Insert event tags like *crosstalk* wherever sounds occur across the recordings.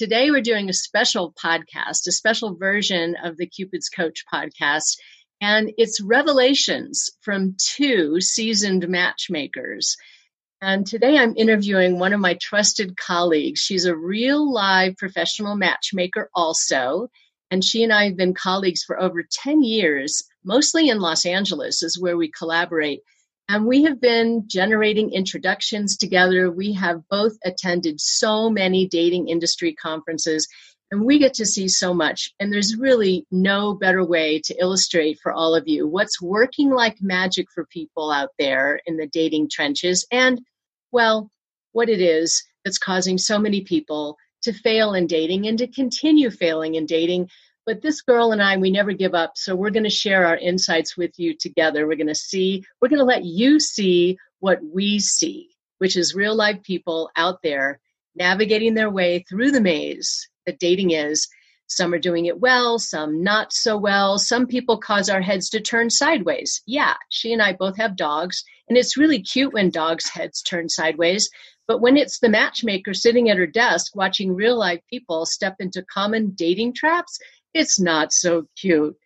Today, we're doing a special podcast, a special version of the Cupid's Coach podcast, and it's revelations from two seasoned matchmakers. And today, I'm interviewing one of my trusted colleagues. She's a real live professional matchmaker, also, and she and I have been colleagues for over 10 years, mostly in Los Angeles, is where we collaborate. And we have been generating introductions together. We have both attended so many dating industry conferences, and we get to see so much. And there's really no better way to illustrate for all of you what's working like magic for people out there in the dating trenches, and, well, what it is that's causing so many people to fail in dating and to continue failing in dating but this girl and I, we never give up. So we're going to share our insights with you together. We're going to see, we're going to let you see what we see, which is real life people out there navigating their way through the maze that dating is. Some are doing it well, some not so well. Some people cause our heads to turn sideways. Yeah, she and I both have dogs, and it's really cute when dogs' heads turn sideways. But when it's the matchmaker sitting at her desk watching real life people step into common dating traps, it's not so cute.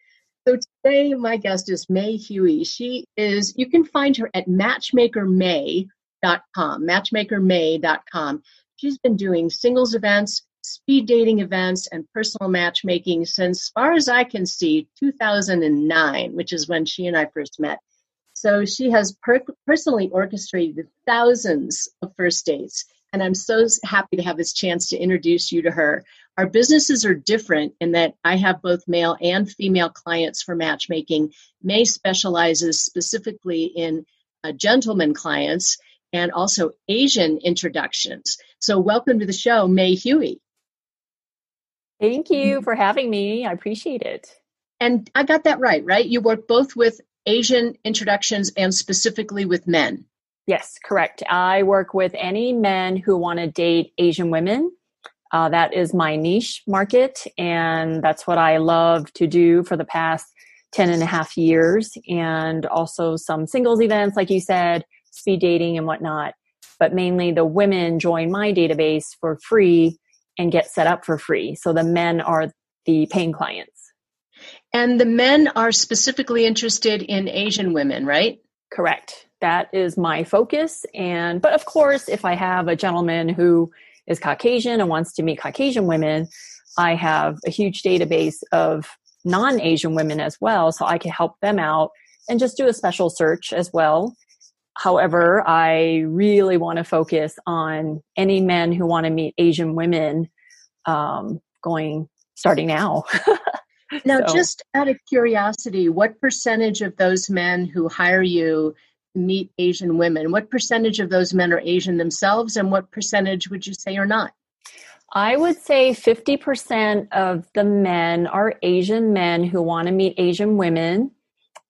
So today, my guest is May Hui. She is, you can find her at matchmakermay.com, matchmakermay.com. She's been doing singles events, speed dating events, and personal matchmaking since, as far as I can see, 2009, which is when she and I first met. So she has per- personally orchestrated thousands of first dates. And I'm so happy to have this chance to introduce you to her. Our businesses are different in that I have both male and female clients for matchmaking. May specializes specifically in uh, gentleman clients and also Asian introductions. So, welcome to the show, May Hui. Thank you for having me. I appreciate it. And I got that right, right? You work both with Asian introductions and specifically with men. Yes, correct. I work with any men who want to date Asian women uh, that is my niche market, and that's what I love to do for the past 10 and a half years, and also some singles events, like you said, speed dating and whatnot. But mainly the women join my database for free and get set up for free. So the men are the paying clients. And the men are specifically interested in Asian women, right? Correct. That is my focus. And, but of course, if I have a gentleman who is Caucasian and wants to meet Caucasian women, I have a huge database of non Asian women as well, so I can help them out and just do a special search as well. However, I really want to focus on any men who want to meet Asian women um, going starting now. *laughs* now, so. just out of curiosity, what percentage of those men who hire you meet Asian women. What percentage of those men are Asian themselves, and what percentage would you say are not? I would say 50% of the men are Asian men who want to meet Asian women,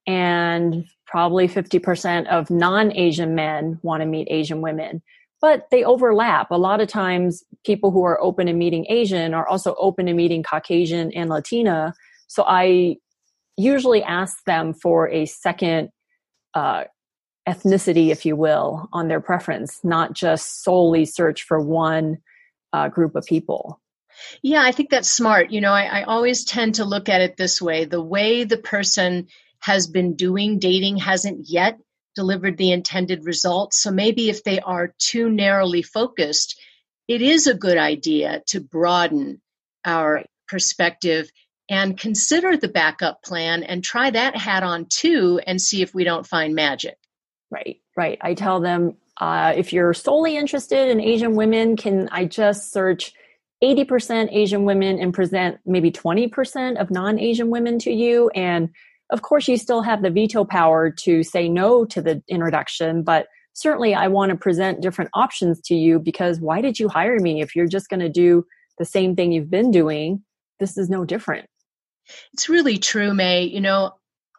and probably 50% of non Asian men want to meet Asian women. But they overlap. A lot of times, people who are open to meeting Asian are also open to meeting Caucasian and Latina. So I usually ask them for a second uh, ethnicity, if you will, on their preference, not just solely search for one uh, group of people. Yeah, I think that's smart. You know, I, I always tend to look at it this way the way the person has been doing dating hasn't yet delivered the intended results. So maybe if they are too narrowly focused, it is a good idea to broaden our perspective and consider the backup plan and try that hat on too and see if we don't find magic. Right, right. I tell them uh, if you're solely interested in Asian women, can I just search 80% Asian women and present maybe 20% of non Asian women to you? And of course, you still have the veto power to say no to the introduction, but certainly I want to present different options to you because why did you hire me if you're just going to do the same thing you've been doing? This is no different. It's really true, May. You know,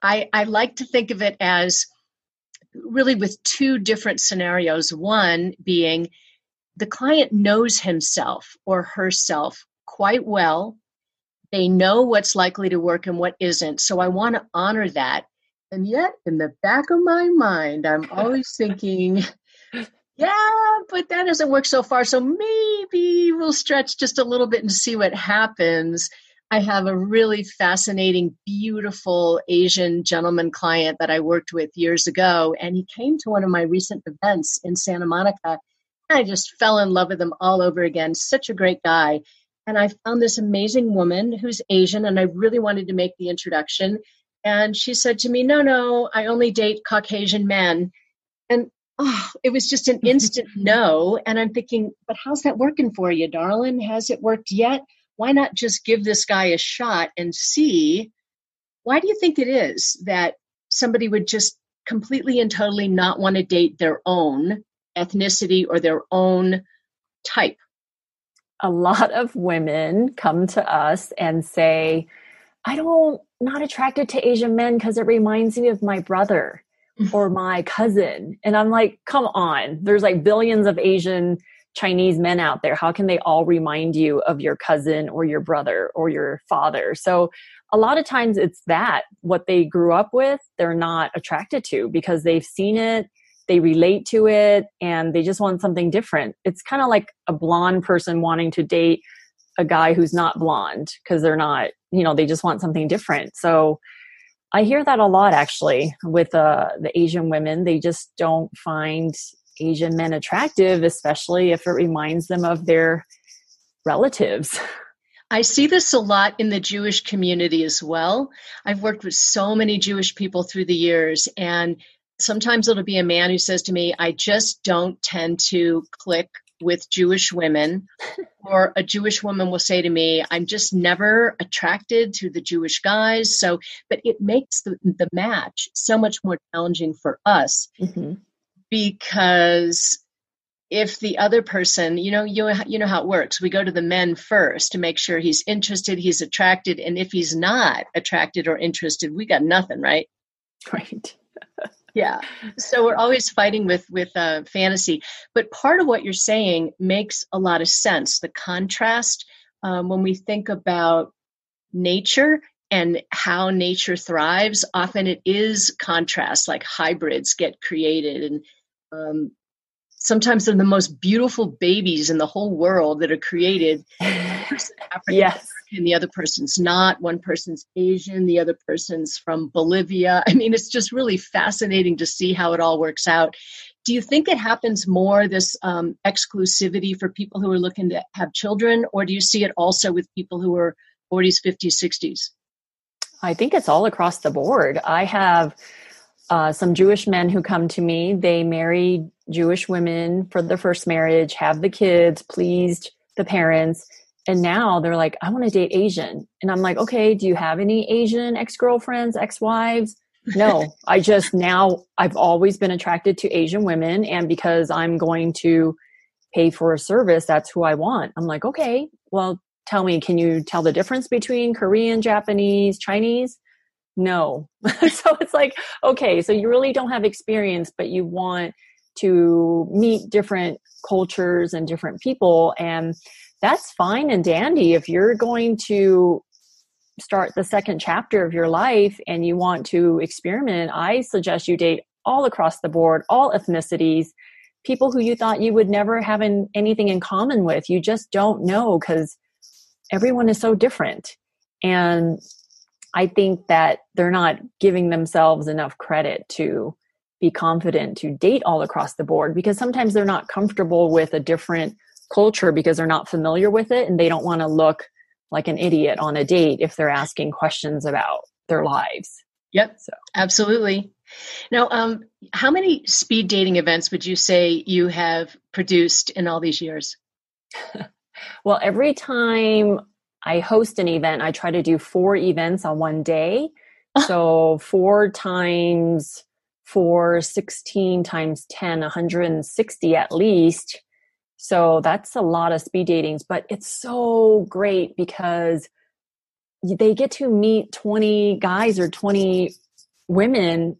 I, I like to think of it as really with two different scenarios. One being the client knows himself or herself quite well. They know what's likely to work and what isn't. So I want to honor that. And yet, in the back of my mind, I'm always *laughs* thinking, yeah, but that doesn't work so far. So maybe we'll stretch just a little bit and see what happens. I have a really fascinating, beautiful Asian gentleman client that I worked with years ago, and he came to one of my recent events in Santa Monica. And I just fell in love with him all over again. Such a great guy. And I found this amazing woman who's Asian, and I really wanted to make the introduction. And she said to me, No, no, I only date Caucasian men. And oh, it was just an *laughs* instant no. And I'm thinking, But how's that working for you, darling? Has it worked yet? Why not just give this guy a shot and see? Why do you think it is that somebody would just completely and totally not want to date their own ethnicity or their own type? A lot of women come to us and say, I don't not attracted to Asian men because it reminds me of my brother *laughs* or my cousin. And I'm like, come on. There's like billions of Asian Chinese men out there. How can they all remind you of your cousin or your brother or your father? So a lot of times it's that what they grew up with, they're not attracted to because they've seen it, they relate to it, and they just want something different. It's kind of like a blonde person wanting to date a guy who's not blonde because they're not, you know, they just want something different. So I hear that a lot actually with uh, the Asian women. They just don't find Asian men attractive, especially if it reminds them of their relatives. I see this a lot in the Jewish community as well. I've worked with so many Jewish people through the years, and sometimes it'll be a man who says to me, I just don't tend to click with Jewish women, *laughs* or a Jewish woman will say to me, I'm just never attracted to the Jewish guys. So, but it makes the, the match so much more challenging for us mm-hmm. Because if the other person, you know, you, you know how it works. We go to the men first to make sure he's interested, he's attracted. And if he's not attracted or interested, we got nothing, right? Right *laughs* yeah so we're always fighting with with uh, fantasy but part of what you're saying makes a lot of sense the contrast um, when we think about nature and how nature thrives often it is contrast like hybrids get created and um, sometimes they're the most beautiful babies in the whole world that are created *laughs* yes and the other person's not. One person's Asian, the other person's from Bolivia. *laughs* I mean, it's just really fascinating to see how it all works out. Do you think it happens more, this um, exclusivity for people who are looking to have children, or do you see it also with people who are 40s, 50s, 60s? I think it's all across the board. I have uh, some Jewish men who come to me. They marry Jewish women for their first marriage, have the kids, pleased the parents, and now they're like i want to date asian. And i'm like okay do you have any asian ex-girlfriends ex-wives? No *laughs* i just now i've always been attracted to asian women and because i'm going to pay for a service that's who i want. I'm like okay well tell me can you tell the difference between korean japanese chinese no. *laughs* So it's like okay so you really don't have experience but you want to meet different cultures and different people and that's fine and dandy. If you're going to start the second chapter of your life and you want to experiment i suggest you date all across the board all ethnicities people who you thought you would never have in, anything in common with. You just don't know because everyone is so different. And i think that they're not giving themselves enough credit to be confident to date all across the board because sometimes they're not comfortable with a different culture because they're not familiar with it and they don't want to look like an idiot on a date if they're asking questions about their lives. Yep. So absolutely. Now, um, how many speed dating events would you say you have produced in all these years? *laughs* well, every time I host an event, I try to do four events on one day. *laughs* so four times four, 16 times 10, 160 at least. So that's a lot of speed datings, but it's so great because they get to meet 20 guys or 20 women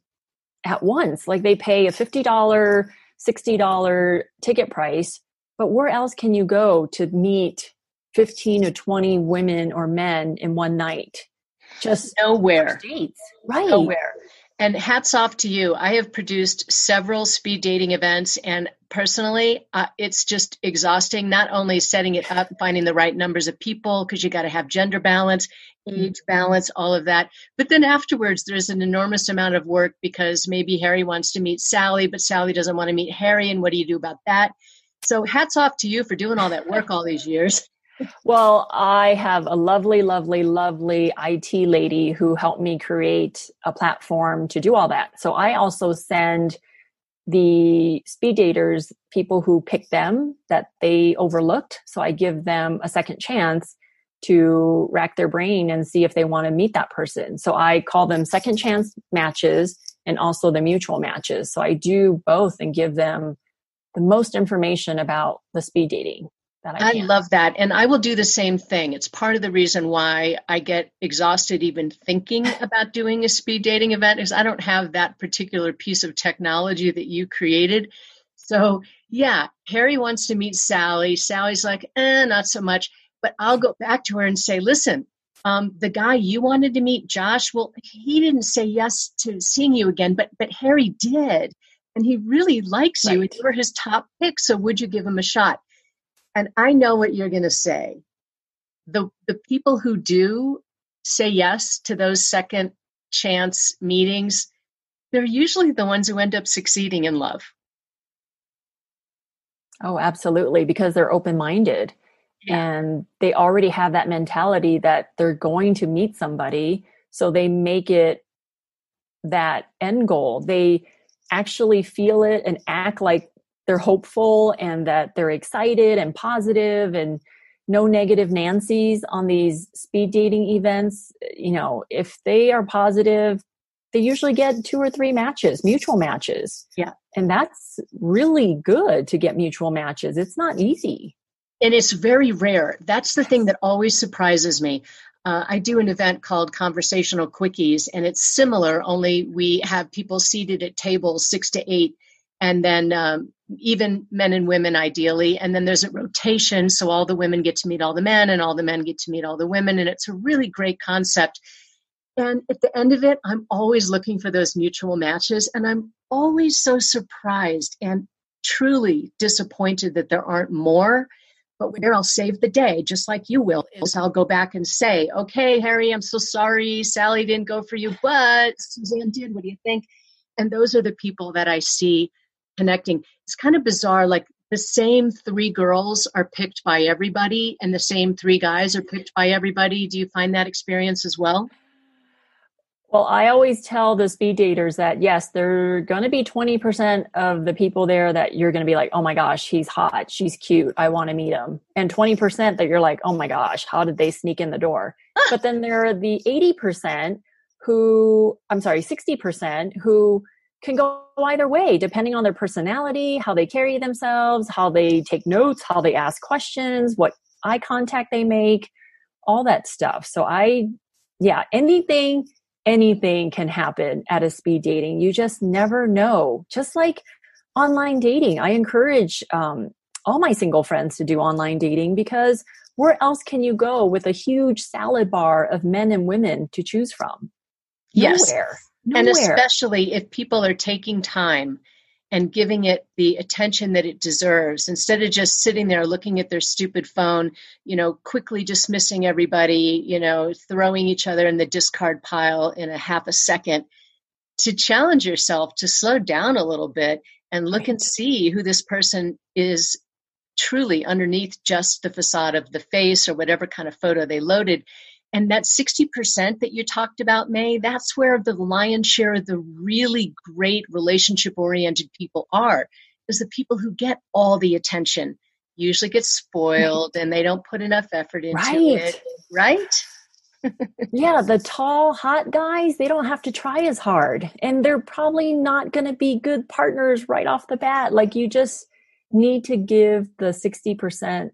at once. Like they pay a $50, $60 ticket price, but where else can you go to meet 15 to 20 women or men in one night? Just nowhere. Dates. Right. Nowhere. And hats off to you. I have produced several speed dating events, and personally, uh, it's just exhausting. Not only setting it up, finding the right numbers of people, because you got to have gender balance, age balance, all of that. But then afterwards, there's an enormous amount of work because maybe Harry wants to meet Sally, but Sally doesn't want to meet Harry. And what do you do about that? So, hats off to you for doing all that work all these years. Well, I have a lovely, lovely, lovely IT lady who helped me create a platform to do all that. So I also send the speed daters people who pick them that they overlooked. So I give them a second chance to rack their brain and see if they want to meet that person. So I call them second chance matches and also the mutual matches. So I do both and give them the most information about the speed dating I, I love that. And I will do the same thing. It's part of the reason why I get exhausted even thinking *laughs* about doing a speed dating event is I don't have that particular piece of technology that you created. So yeah, Harry wants to meet Sally. Sally's like, eh, not so much. But I'll go back to her and say, listen, um, the guy you wanted to meet, Josh, well, he didn't say yes to seeing you again, but but Harry did. And he really likes you, right. and you were his top pick. So would you give him a shot? And I know what you're going to say. The the people who do say yes to those second chance meetings, they're usually the ones who end up succeeding in love. Oh, absolutely, because they're open-minded yeah. and they already have that mentality that they're going to meet somebody, so they make it that end goal. They actually feel it and act like they're hopeful and that they're excited and positive and no negative Nancy's on these speed dating events. You know, if they are positive, they usually get two or three matches, mutual matches. Yeah. And that's really good to get mutual matches. It's not easy. And it's very rare. That's the thing that always surprises me. Uh, I do an event called Conversational Quickies, and it's similar, only we have people seated at tables six to eight and then um, even men and women ideally and then there's a rotation so all the women get to meet all the men and all the men get to meet all the women and it's a really great concept and at the end of it i'm always looking for those mutual matches and i'm always so surprised and truly disappointed that there aren't more but where I'll save the day, just like you will, is I'll go back and say, okay, Harry, I'm so sorry. Sally didn't go for you, but Suzanne did. What do you think? And those are the people that I see connecting. It's kind of bizarre. Like the same three girls are picked by everybody, and the same three guys are picked by everybody. Do you find that experience as well? Well, I always tell the speed daters that yes, there are going to be 20% of the people there that you're going to be like, oh my gosh, he's hot, she's cute, I want to meet him. And 20% that you're like, oh my gosh, how did they sneak in the door? Ah. but then there are the 80% who, I'm sorry, 60% who can go either way depending on their personality, how they carry themselves, how they take notes, how they ask questions, what eye contact they make, all that stuff. So I, yeah, anything, anything can happen at a speed dating. You just never know. Just like online dating, I encourage um, all my single friends to do online dating because where else can you go with a huge salad bar of men and women to choose from? Yes. Nowhere. Nowhere. And especially if people are taking time and giving it the attention that it deserves instead of just sitting there looking at their stupid phone, you know, quickly dismissing everybody, you know, throwing each other in the discard pile in a half a second, to challenge yourself to slow down a little bit and look and see who this person is truly underneath just the facade of the face or whatever kind of photo they loaded and that 60% that you talked about, May, that's where the lion's share of the really great relationship oriented people are, is the people who get all the attention, usually get spoiled and they don't put enough effort into right. it. Right? *laughs* yeah, the tall, hot guys, they don't have to try as hard. And they're probably not going to be good partners right off the bat. Like you just need to give the 60%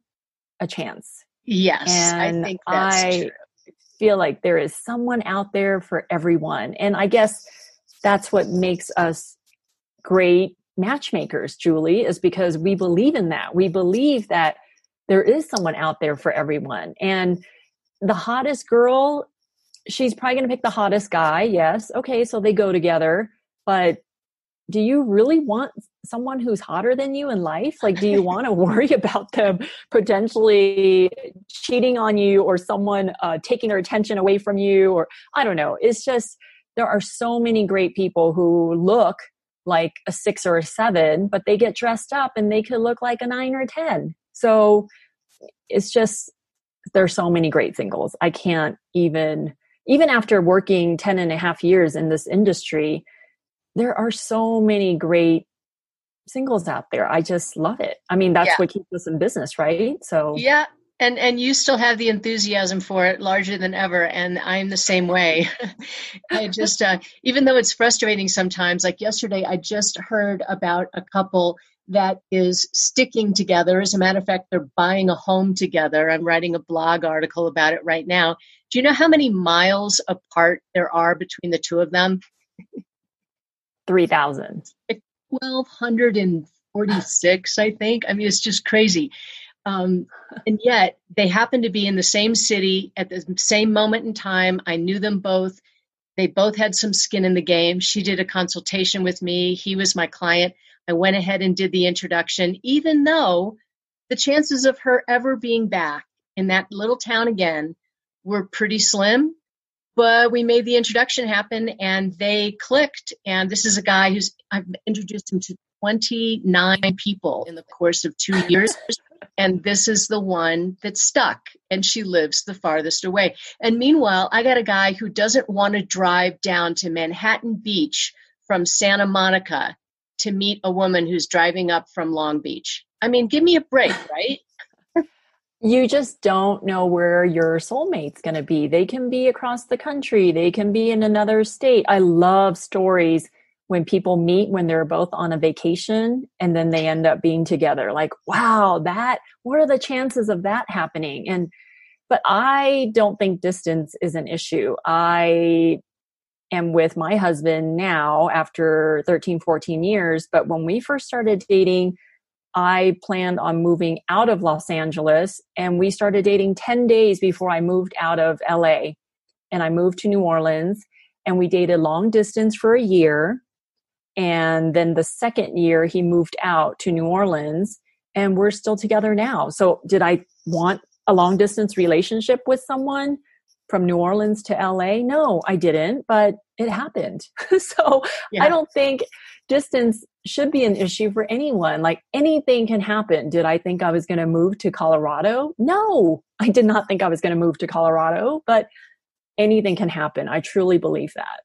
a chance. Yes, and I think that's I, true feel like there is someone out there for everyone. And I guess that's what makes us great matchmakers, Julie, is because we believe in that. We believe that there is someone out there for everyone. And the hottest girl she's probably going to pick the hottest guy. Yes. Okay. So they go together. But do you really want someone who's hotter than you in life? Like, do you *laughs* want to worry about them potentially cheating on you or someone uh, taking their attention away from you? Or I don't know. It's just, there are so many great people who look like a six or a seven, but they get dressed up and they could look like a nine or a 10. So it's just, there's so many great singles. I can't even, even after working 10 and a half years in this industry, there are so many great singles out there. I just love it. I mean, that's yeah. what keeps us in business, right? So, yeah. And, and you still have the enthusiasm for it larger than ever. And I'm the same way. *laughs* I just, uh, even though it's frustrating sometimes, like yesterday, I just heard about a couple that is sticking together. As a matter of fact, they're buying a home together. I'm writing a blog article about it right now. Do you know how many miles apart there are between the two of them? *laughs* 3,000. 1,246, I think. I mean, it's just crazy. Um, and yet they happened to be in the same city at the same moment in time. I knew them both. They both had some skin in the game. She did a consultation with me. He was my client. I went ahead and did the introduction, even though the chances of her ever being back in that little town again were pretty slim. But we made the introduction happen and they clicked. And this is a guy who's, I've introduced him to 29 people in the course of two years. and this is the one that stuck and she lives the farthest away. And meanwhile, I got a guy who doesn't want to drive down to Manhattan Beach from Santa Monica to meet a woman who's driving up from Long Beach. I mean, give me a break, right? You just don't know where your soulmate's going to be. They can be across the country, they can be in another state. I love stories when people meet when they're both on a vacation and then they end up being together. Like, wow, that, what are the chances of that happening? And, but I don't think distance is an issue. I am with my husband now after 13, 14 years. But when we first started dating, I planned on moving out of Los Angeles and we started dating 10 days before I moved out of LA. And I moved to New Orleans and we dated long distance for a year. And then the second year, he moved out to New Orleans and we're still together now. So, did I want a long distance relationship with someone? from New Orleans to LA? No, I didn't, but it happened. *laughs* so yeah. I don't think distance should be an issue for anyone. Like anything can happen. Did I think I was going to move to Colorado? No, I did not think I was going to move to Colorado, but anything can happen. I truly believe that.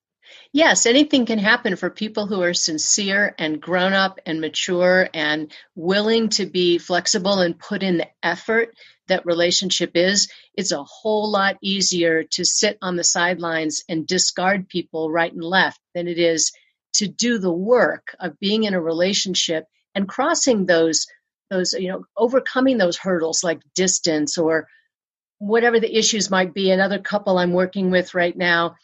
Yes, anything can happen for people who are sincere and grown up and mature and willing to be flexible and put in the effort that relationship is, it's a whole lot easier to sit on the sidelines and discard people right and left than it is to do the work of being in a relationship and crossing those those you know overcoming those hurdles like distance or whatever the issues might be. Another couple i'm working with right now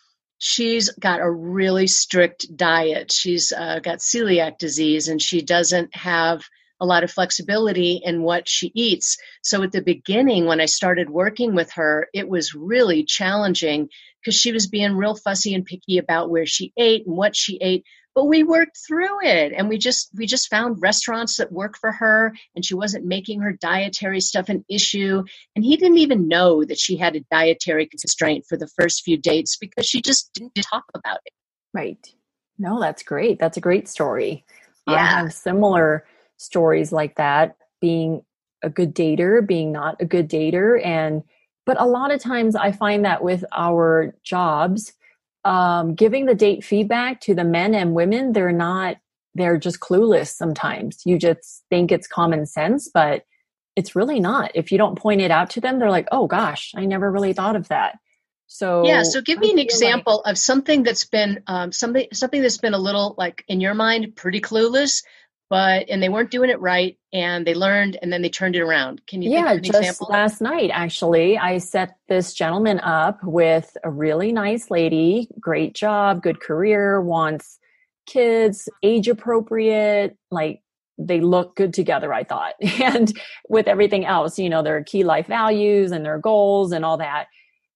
she's got a really strict diet. She's uh, got celiac disease and she doesn't have a lot of flexibility in what she eats. So at the beginning, when I started working with her, it was really challenging because she was being real fussy and picky about where she ate and what she ate but we worked through it. And we just we just found restaurants that work for her and she wasn't making her dietary stuff an issue. And he didn't even know that she had a dietary constraint for the first few dates because she just didn't talk about it. Right. No that's great. That's a great story. Yeah. i have similar stories like that being a good dater being not a good dater. And but a lot of times i find that with our jobs um, giving the date feedback to the men and women they're not they're just clueless sometimes. You just think it's common sense but it's really not. If you don't point it out to them they're like oh gosh i never really thought of that. So yeah so give me an example like, of something that's been um, something something that's been a little like in your mind pretty clueless but and they weren't doing it right and they learned and then they turned it around can you yeah just example? last night actually i set this gentleman up with a really nice lady great job good career wants kids age appropriate like they look good together i thought *laughs* and with everything else you know their key life values and their goals and all that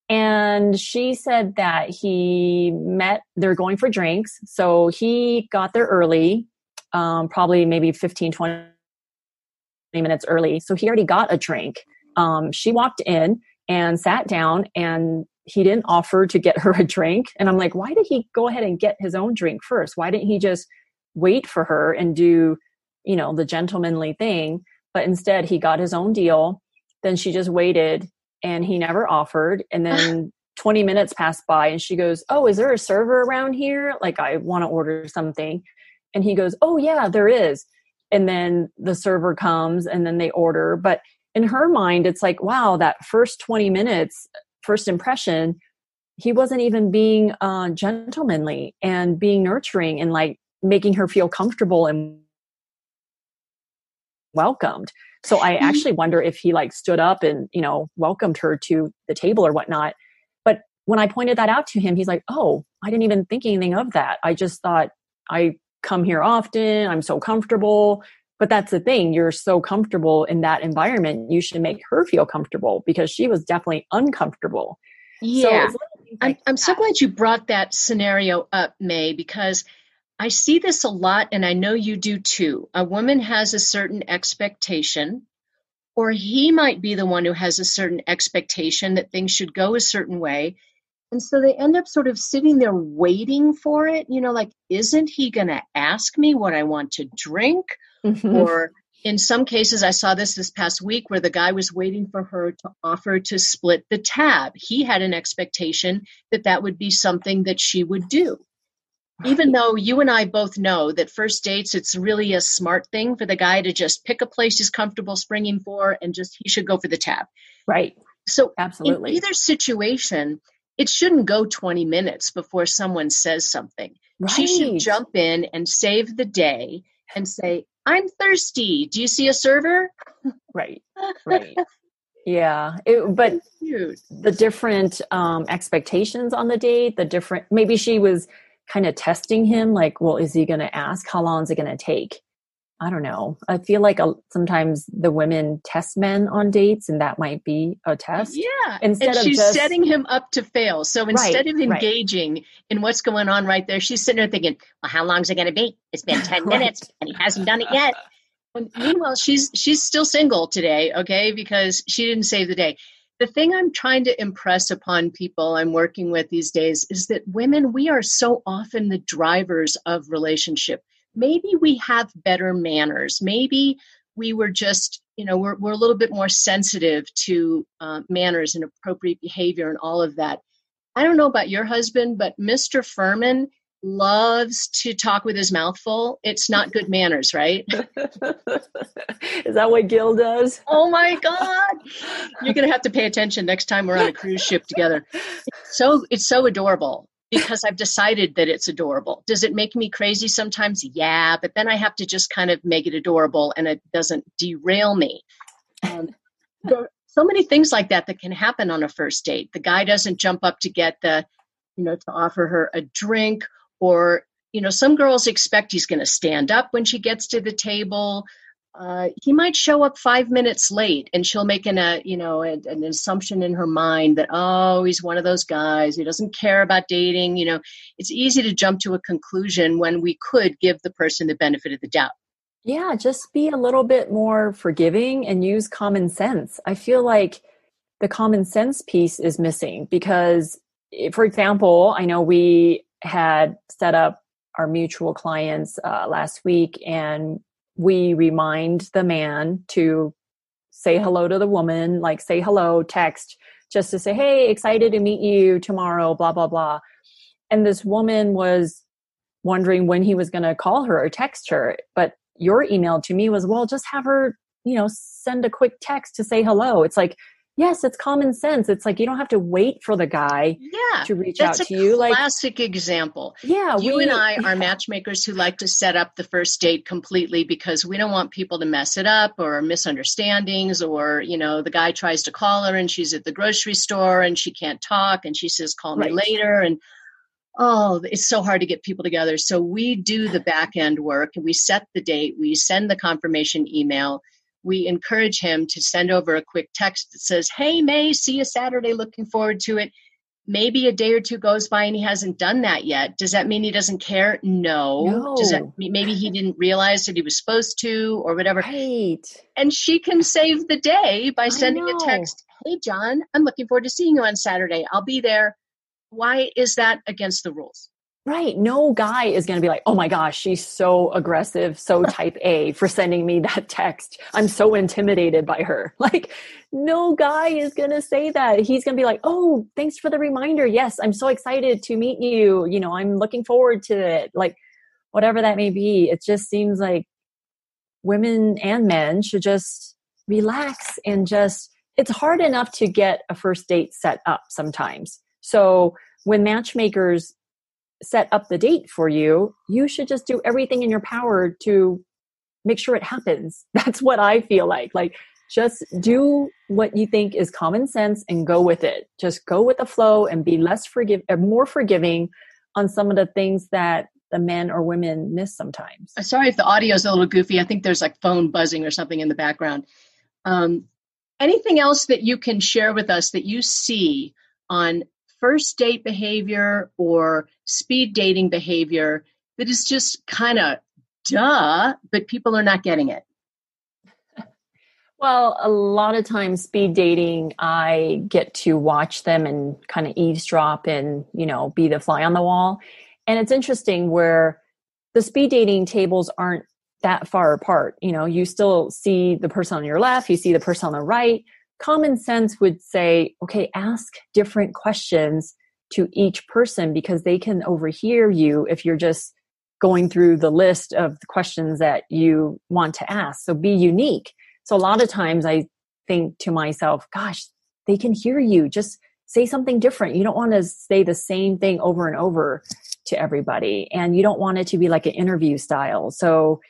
And she said that he met, they're going for drinks. So he got there early, um, probably maybe 15, 20 minutes early. So he already got a drink. Um, she walked in and sat down and he didn't offer to get *laughs* her a drink. And I'm like, why did he go ahead and get his own drink first? Why didn't he just wait for her and do, you know, the gentlemanly thing? But instead, he got his own deal. Then she just waited and he never offered. And *laughs* then 20 minutes passed by and she goes, Oh, is there a server around here? Like, I want to order something. And he goes, Oh, yeah, there is. And then the server comes and then they order. But in her mind, it's like, wow, that first 20 minutes, first impression, he wasn't even being uh, gentlemanly and being nurturing and like making her feel comfortable and welcomed. So I mm-hmm. actually wonder if he like stood up and, you know, welcomed her to the table or whatnot. But when I pointed that out to him, he's like, oh, I didn't even think anything of that. I just thought I come here often. I'm so comfortable. But that's the thing. You're so comfortable in that environment. You should make her feel comfortable because she was definitely uncomfortable. Yeah. So I'm, I'm so glad you brought that scenario up, May, because I see this a lot, and I know you do too. A woman has a certain expectation, or he might be the one who has a certain expectation that things should go a certain way. And so they end up sort of sitting there waiting for it. You know, like, isn't he going to ask me what I want to drink? Mm-hmm. Or in some cases, I saw this this past week where the guy was waiting for her to offer to split the tab. He had an expectation that that would be something that she would do even though you and I both know that first dates, it's really a smart thing for the guy to just pick a place he's comfortable springing for and just he should go for the tab. Right. So, absolutely. In either situation, it shouldn't go 20 minutes before someone says something. Right. She should jump in and save the day and say, I'm thirsty. Do you see a server? Right. *laughs* Right. yeah it, but the different um, expectations on the date the different maybe she was kind of testing him like well is he going to ask how long is it going to take i don't know i feel like a, sometimes the women test men on dates and that might be a test yeah instead and she's just, setting him up to fail so instead right, of engaging right. in what's going on right there she's sitting there thinking well how long is it going to be it's been *laughs* 10 right. minutes and he hasn't done it yet and meanwhile she's she's still single today okay because she didn't save the day the thing I'm trying to impress upon people I'm working with these days is that women, we are so often the drivers of relationship. Maybe we have better manners. Maybe we were just, you know, we're, we're a little bit more sensitive to uh, manners and appropriate behavior and all of that. I don't know about your husband, but Mr. Ferman loves to talk with his mouth full. It's not good manners, right? *laughs* Is that what Gil does? Oh my God. You're going to have to pay attention next time we're on a cruise ship together. so it's so adorable because I've decided that it's adorable. Does it make me crazy sometimes? Yeah, but then I have to just kind of make it adorable and it doesn't derail me. And there are so many things like that that can happen on a first date. The guy doesn't jump up to get the, you know, to offer her a drink or you know some girls expect he's going to stand up when she gets to the table uh, he might show up five minutes late and she'll make an, a, you know, an, an assumption in her mind that, oh, he's one of those guys who doesn't care about dating. You know, it's easy to jump to a conclusion when we could give the person the benefit of the doubt. Yeah, just be a little bit more forgiving and use common sense. I feel like the common sense piece is missing because, for example, I know we had set up our mutual clients uh, last week and we remind the man to say hello to the woman like say hello text just to say hey excited to meet you tomorrow blah blah blah. And this woman was wondering when he was going to call her or text her but your email to me was well just have her you know send a quick text to say hello. It's like yes, it's common sense. It's like you don't have to wait for the guy yeah, to reach out to you. Like classic example. Yeah, you we, and I *laughs* are matchmakers who like to set up the first date completely because we don't want people to mess it up or misunderstandings or you know the guy tries to call her and she's at the grocery store and she can't talk and she says call me later and oh it's so hard to get people together so we do the back end work and we set the date we send the confirmation email we encourage him to send over a quick text that says, Hey, May, see you Saturday, looking forward to it. Maybe a day or two goes by and he hasn't done that yet. Does that mean he doesn't care? No. No. Does that maybe he didn't realize that he was supposed to or whatever? Right. And she can save the day by sending a text, Hey, John, I'm looking forward to seeing you on Saturday. I'll be there. Why is that against the rules? Right. No guy is going to be like, oh my gosh, she's so aggressive, so *laughs* type A for sending me that text. I'm so intimidated by her. *laughs* Like, no guy is going to say that. He's going to be like, oh, thanks for the reminder. Yes, I'm so excited to meet you. You know, I'm looking forward to it. Like, whatever that may be. It just seems like women and men should just relax and just, it's hard enough to get a first date set up sometimes. So when matchmakers set up the date for you, you should just do everything in your power to make sure it happens. *laughs* That's what I feel like. Like, just do what you think is common sense and go with it. Just go with the flow and be less forgive, uh, more forgiving on some of the things that the men or women miss sometimes. Sorry if the audio is a little goofy. I think there's like phone buzzing or something in the background. Um, anything else that you can share with us that you see on first date behavior or speed dating behavior that is just kind of duh, but people are not getting it? *laughs* Well, a lot of times speed dating, I get to watch them and kind of eavesdrop and, you know, be the fly on the wall. And it's interesting where the speed dating tables aren't that far apart. You know, you still see the person on your left, you see the person on the right. Common sense would say, okay, ask different questions to each person because they can overhear you if you're just going through the list of the questions that you want to ask. So be unique. So a lot of times I think to myself, gosh, they can hear you. Just say something different. You don't want to say the same thing over and over to everybody. And you don't want it to be like an interview style. So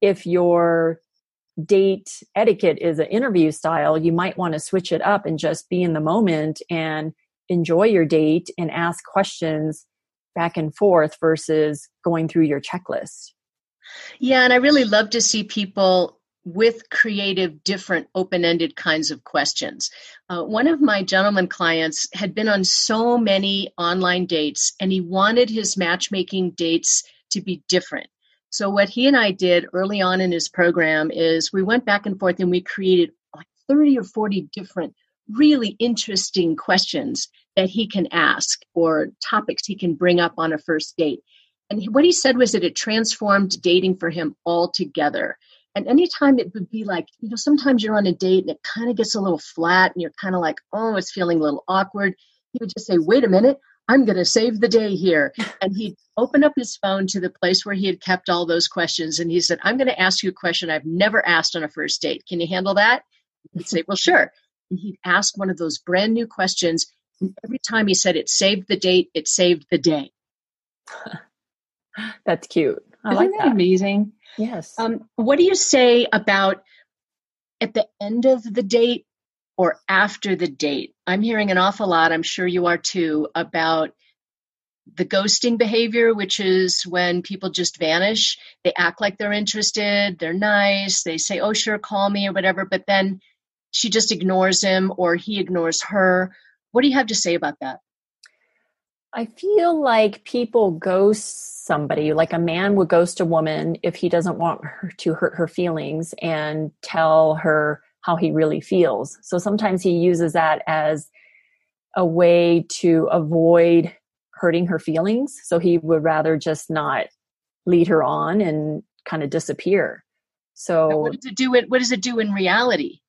if your date etiquette is an interview style, you might want to switch it up and just be in the moment and enjoy your date and ask questions back and forth versus going through your checklist. Yeah, and I really love to see people with creative, different, open ended kinds of questions. Uh, one of my gentleman clients had been on so many online dates and he wanted his matchmaking dates to be different. So, what he and I did early on in his program is we went back and forth and we created like 30 or 40 different, really interesting questions that he can ask or topics he can bring up on a first date. And what he said was that it transformed dating for him altogether. And anytime it would be like, you know, sometimes you're on a date and it kind of gets a little flat and you're kind of like, oh, it's feeling a little awkward. He would just say, wait a minute, I'm going to save the day here. *laughs* And he'd open up his phone to the place where he had kept all those questions. And he said, I'm going to ask you a question I've never asked on a first date. Can you handle that? He'd say, well, sure. And he'd ask one of those brand new questions. And every time he said it saved the date, it saved the day. *laughs* That's cute. I Isn't like that that. amazing? Yes. Um, what do you say about at the end of the date or after the date? I'm hearing an awful lot, I'm sure you are too, about the ghosting behavior, which is when people just vanish. They act like they're interested, they're nice, they say, oh, sure, call me or whatever, but then she just ignores him or he ignores her. What do you have to say about that? I feel like people ghost somebody, like a man would ghost a woman if he doesn't want her to hurt her feelings and tell her how he really feels. So sometimes he uses that as a way to avoid hurting her feelings. So he would rather just not lead her on and kind of disappear. So What does it do? It what does it do in reality?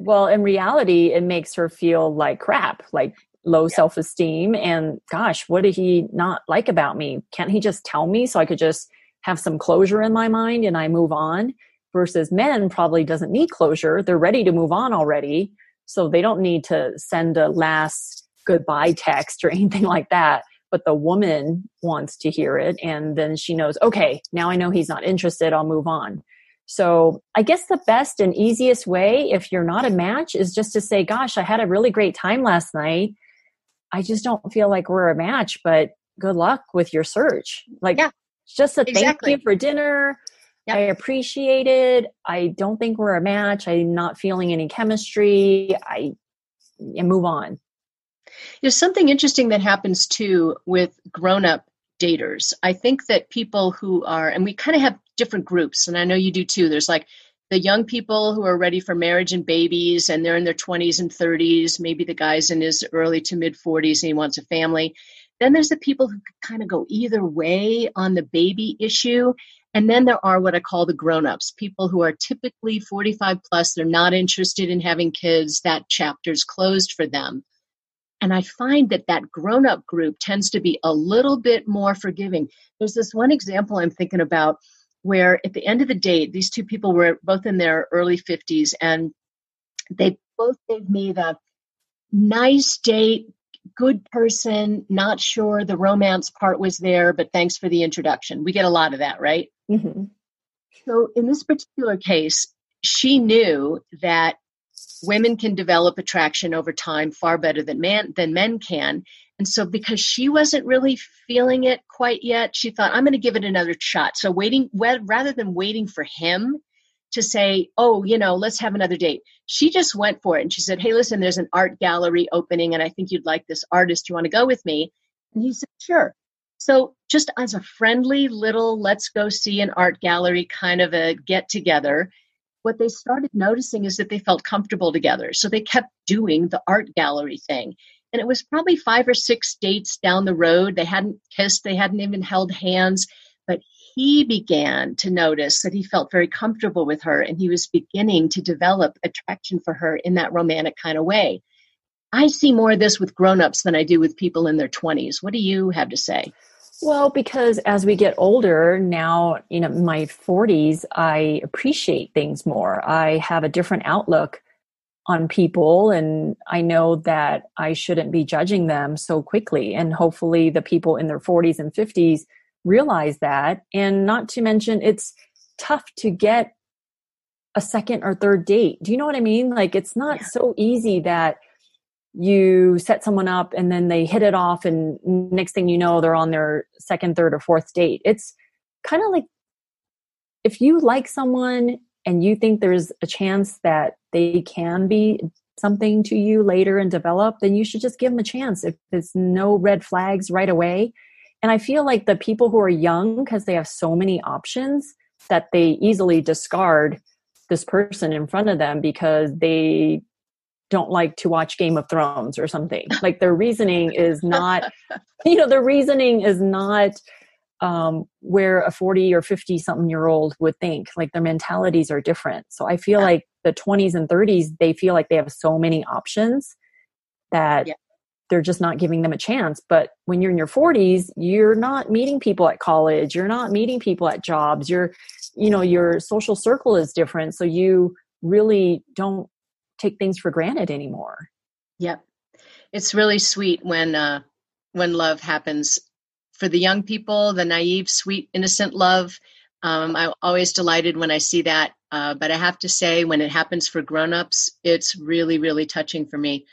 well, in reality, it makes her feel like crap, like low self esteem. And gosh, what did he not like about me? Can't he just tell me so I could just have some closure in my mind and I move on? Versus men probably doesn't need closure. They're ready to move on already. So they don't need to send a last goodbye text or *laughs* anything like that. But the woman wants to hear it. And then she knows, okay, now I know he's not interested. I'll move on. So I guess the best and easiest way, if you're not a match, is just to say, gosh, I had a really great time last night. I just don't feel like we're a match, but good luck with your search. Like, Yeah, just a thank you for dinner. Yep. I appreciate it. I don't think we're a match. I'm not feeling any chemistry. I and move on. There's something interesting that happens too with grown up daters. I think that people who are, and we kind of have different groups, and I know you do too. There's like the young people who are ready for marriage and babies, and they're in their 20s and 30s. Maybe the guy's in his early to mid 40s and he wants a family. Then there's the people who kind of go either way on the baby issue. And then there are what I call the grown-ups, people who are typically 45 plus, they're not interested in having kids, that chapter's closed for them. And I find that that grown-up group tends to be a little bit more forgiving. There's this one example I'm thinking about where at the end of the date, these two people were both in their early 50s and they both gave me the nice date, good person, not sure the romance part was there, but thanks for the introduction. We get a lot of that, right? Mm-hmm. So in this particular case, she knew that women can develop attraction over time far better than man than men can. And so because she wasn't really feeling it quite yet, she thought, I'm going to give it another shot. So waiting rather than waiting for him to say, oh, you know, let's have another date. She just went for it and she said, hey, listen, there's an art gallery opening and I think you'd like this artist. You want to go with me? And he said, sure. So just as a friendly little, let's go see an art gallery kind of a get together, what they started noticing is that they felt comfortable together. So they kept doing the art gallery thing. And it was probably five or six dates down the road. They hadn't kissed, they hadn't even held hands but he began to notice that he felt very comfortable with her and he was beginning to develop attraction for her in that romantic kind of way. I see more of this with grown-ups than I do with people in their 20s. What do you have to say? Well, because as we get older, now, you know, my 40s, I appreciate things more. I have a different outlook on people and I know that I shouldn't be judging them so quickly. And hopefully the people in their 40s and 50s realize that. And not to mention, it's tough to get a second or third date. Do you know what I mean? Like, it's not yeah. so easy that you set someone up and then they hit it off, and next thing you know, they're on their second, third, or fourth date. It's kind of like if you like someone and you think there's a chance that they can be something to you later and develop, then you should just give them a chance. If there's no red flags right away, and I feel like the people who are young, because they have so many options, that they easily discard this person in front of them because they don't like to watch Game of Thrones or something. Like their reasoning is not, *laughs* you know, their reasoning is not um, where a 40 or 50 something year old would think. Like their mentalities are different. So I feel yeah. like the 20s and 30s, they feel like they have so many options that yeah they're just not giving them a chance. But when you're in your 40s, you're not meeting people at college, you're not meeting people at jobs, you're, you know, your social circle is different. So you really don't take things for granted anymore. Yep. It's really sweet when uh when love happens for the young people, the naive, sweet, innocent love. Um, I'm always delighted when I see that. Uh, but I have to say, when it happens for grown-ups, it's really, really touching for me.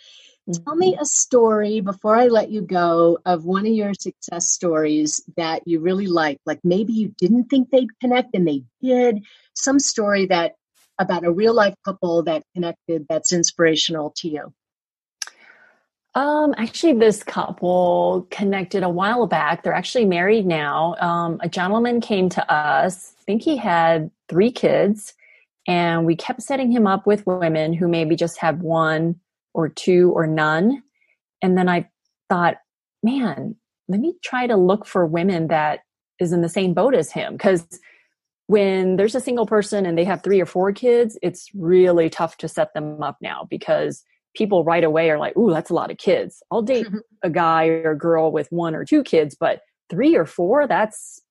Tell me a story before I let you go of one of your success stories that you really like. Like maybe you didn't think they'd connect and they did. Some story that about a real life couple that connected that's inspirational to you. Um, actually, this couple connected a while back. They're actually married now. Um, a gentleman came to us. I think he had three kids, and we kept setting him up with women who maybe just had one or two or none. And then I thought, man, let me try to look for women that is in the same boat as him. Because when there's a single person and they have three or four kids, it's really tough to set them up now because people right away are like, ooh, that's a lot of kids. I'll date *laughs* a guy or a girl with one or two kids, but three or four, that's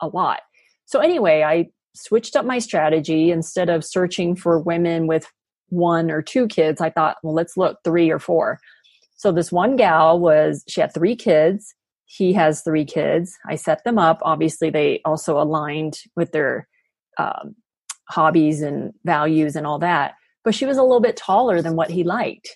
a lot. So anyway, I switched up my strategy instead of searching for women with one or two kids, I thought, well, let's look three or four. So this one gal was, she had three kids. He has three kids. I set them up. Obviously, they also aligned with their um, hobbies and values and all that. But she was a little bit taller than what he liked.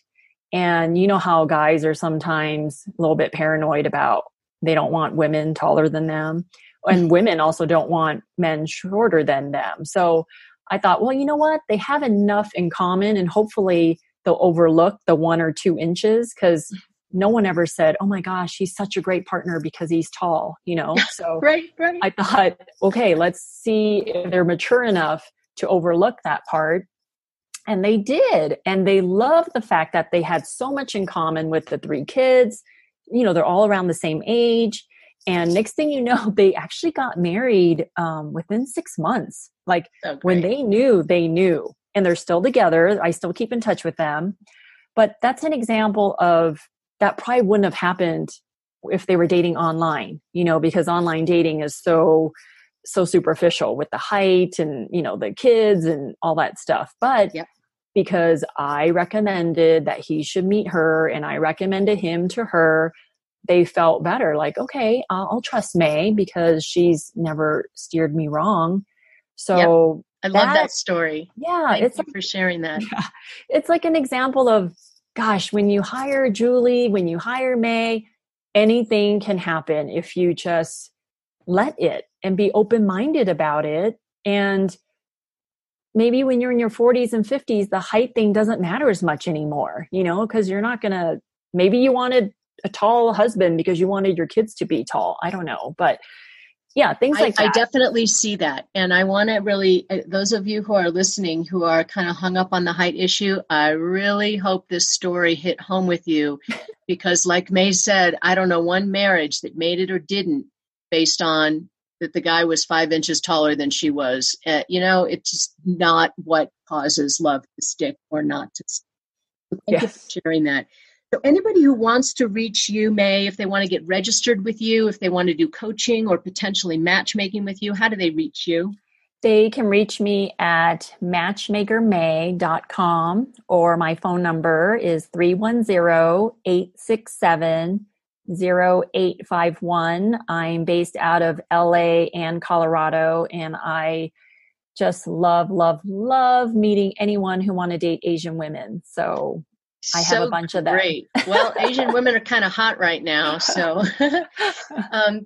And you know how guys are sometimes a little bit paranoid about they don't want women taller than them. and women also don't want men shorter than them. So I thought, well, you know what? They have enough in common and hopefully they'll overlook the one or two inches because *laughs* no one ever said, oh my gosh, he's such a great partner because he's tall, you know? *laughs* So right, right. I thought, okay, let's see if they're mature enough to overlook that part. And they did. And they loved the fact that they had so much in common with the three kids. You know, they're all around the same age. And next thing you know, *laughs* they actually got married um, within six months. Like oh, when they knew, they knew. And they're still together. I still keep in touch with them. But that's an example of that probably wouldn't have happened if they were dating online, you know, because online dating is so so superficial with the height and you know the kids and all that stuff but yep. because i recommended that he should meet her and i recommended him to her they felt better like okay i'll, I'll trust may because she's never steered me wrong so yep. i that, love that story yeah Thank it's like, for sharing that *laughs* yeah, it's like an example of gosh when you hire julie when you hire may anything can happen if you just let it and be open minded about it. And maybe when you're in your 40s and 50s, the height thing doesn't matter as much anymore, you know, because you're not to, maybe you wanted a tall husband because you wanted your kids to be tall. I don't know. But yeah, things like I, I definitely see that. And I want to really, uh, those of you who are listening who are kind of hung up on the height issue, I really hope this story hit home with you *laughs* because, like May said, I don't know one marriage that made it or didn't based on that the guy was five inches taller than she was. Uh, you know, it's just not what causes love to stick or not to stick. So thank yes. you for sharing that. So, anybody who wants to reach you, May, if they want to get registered with you, if they want to do coaching or potentially matchmaking with you, how do they reach you? They can reach me at matchmakermay.com or my phone number is 310 867 0851. I'm based out of LA and Colorado, and I just love, love, love meeting anyone who want to date Asian women. So I have so a bunch of them. Great. Well, Asian women are kind of hot right now. So, *laughs* um,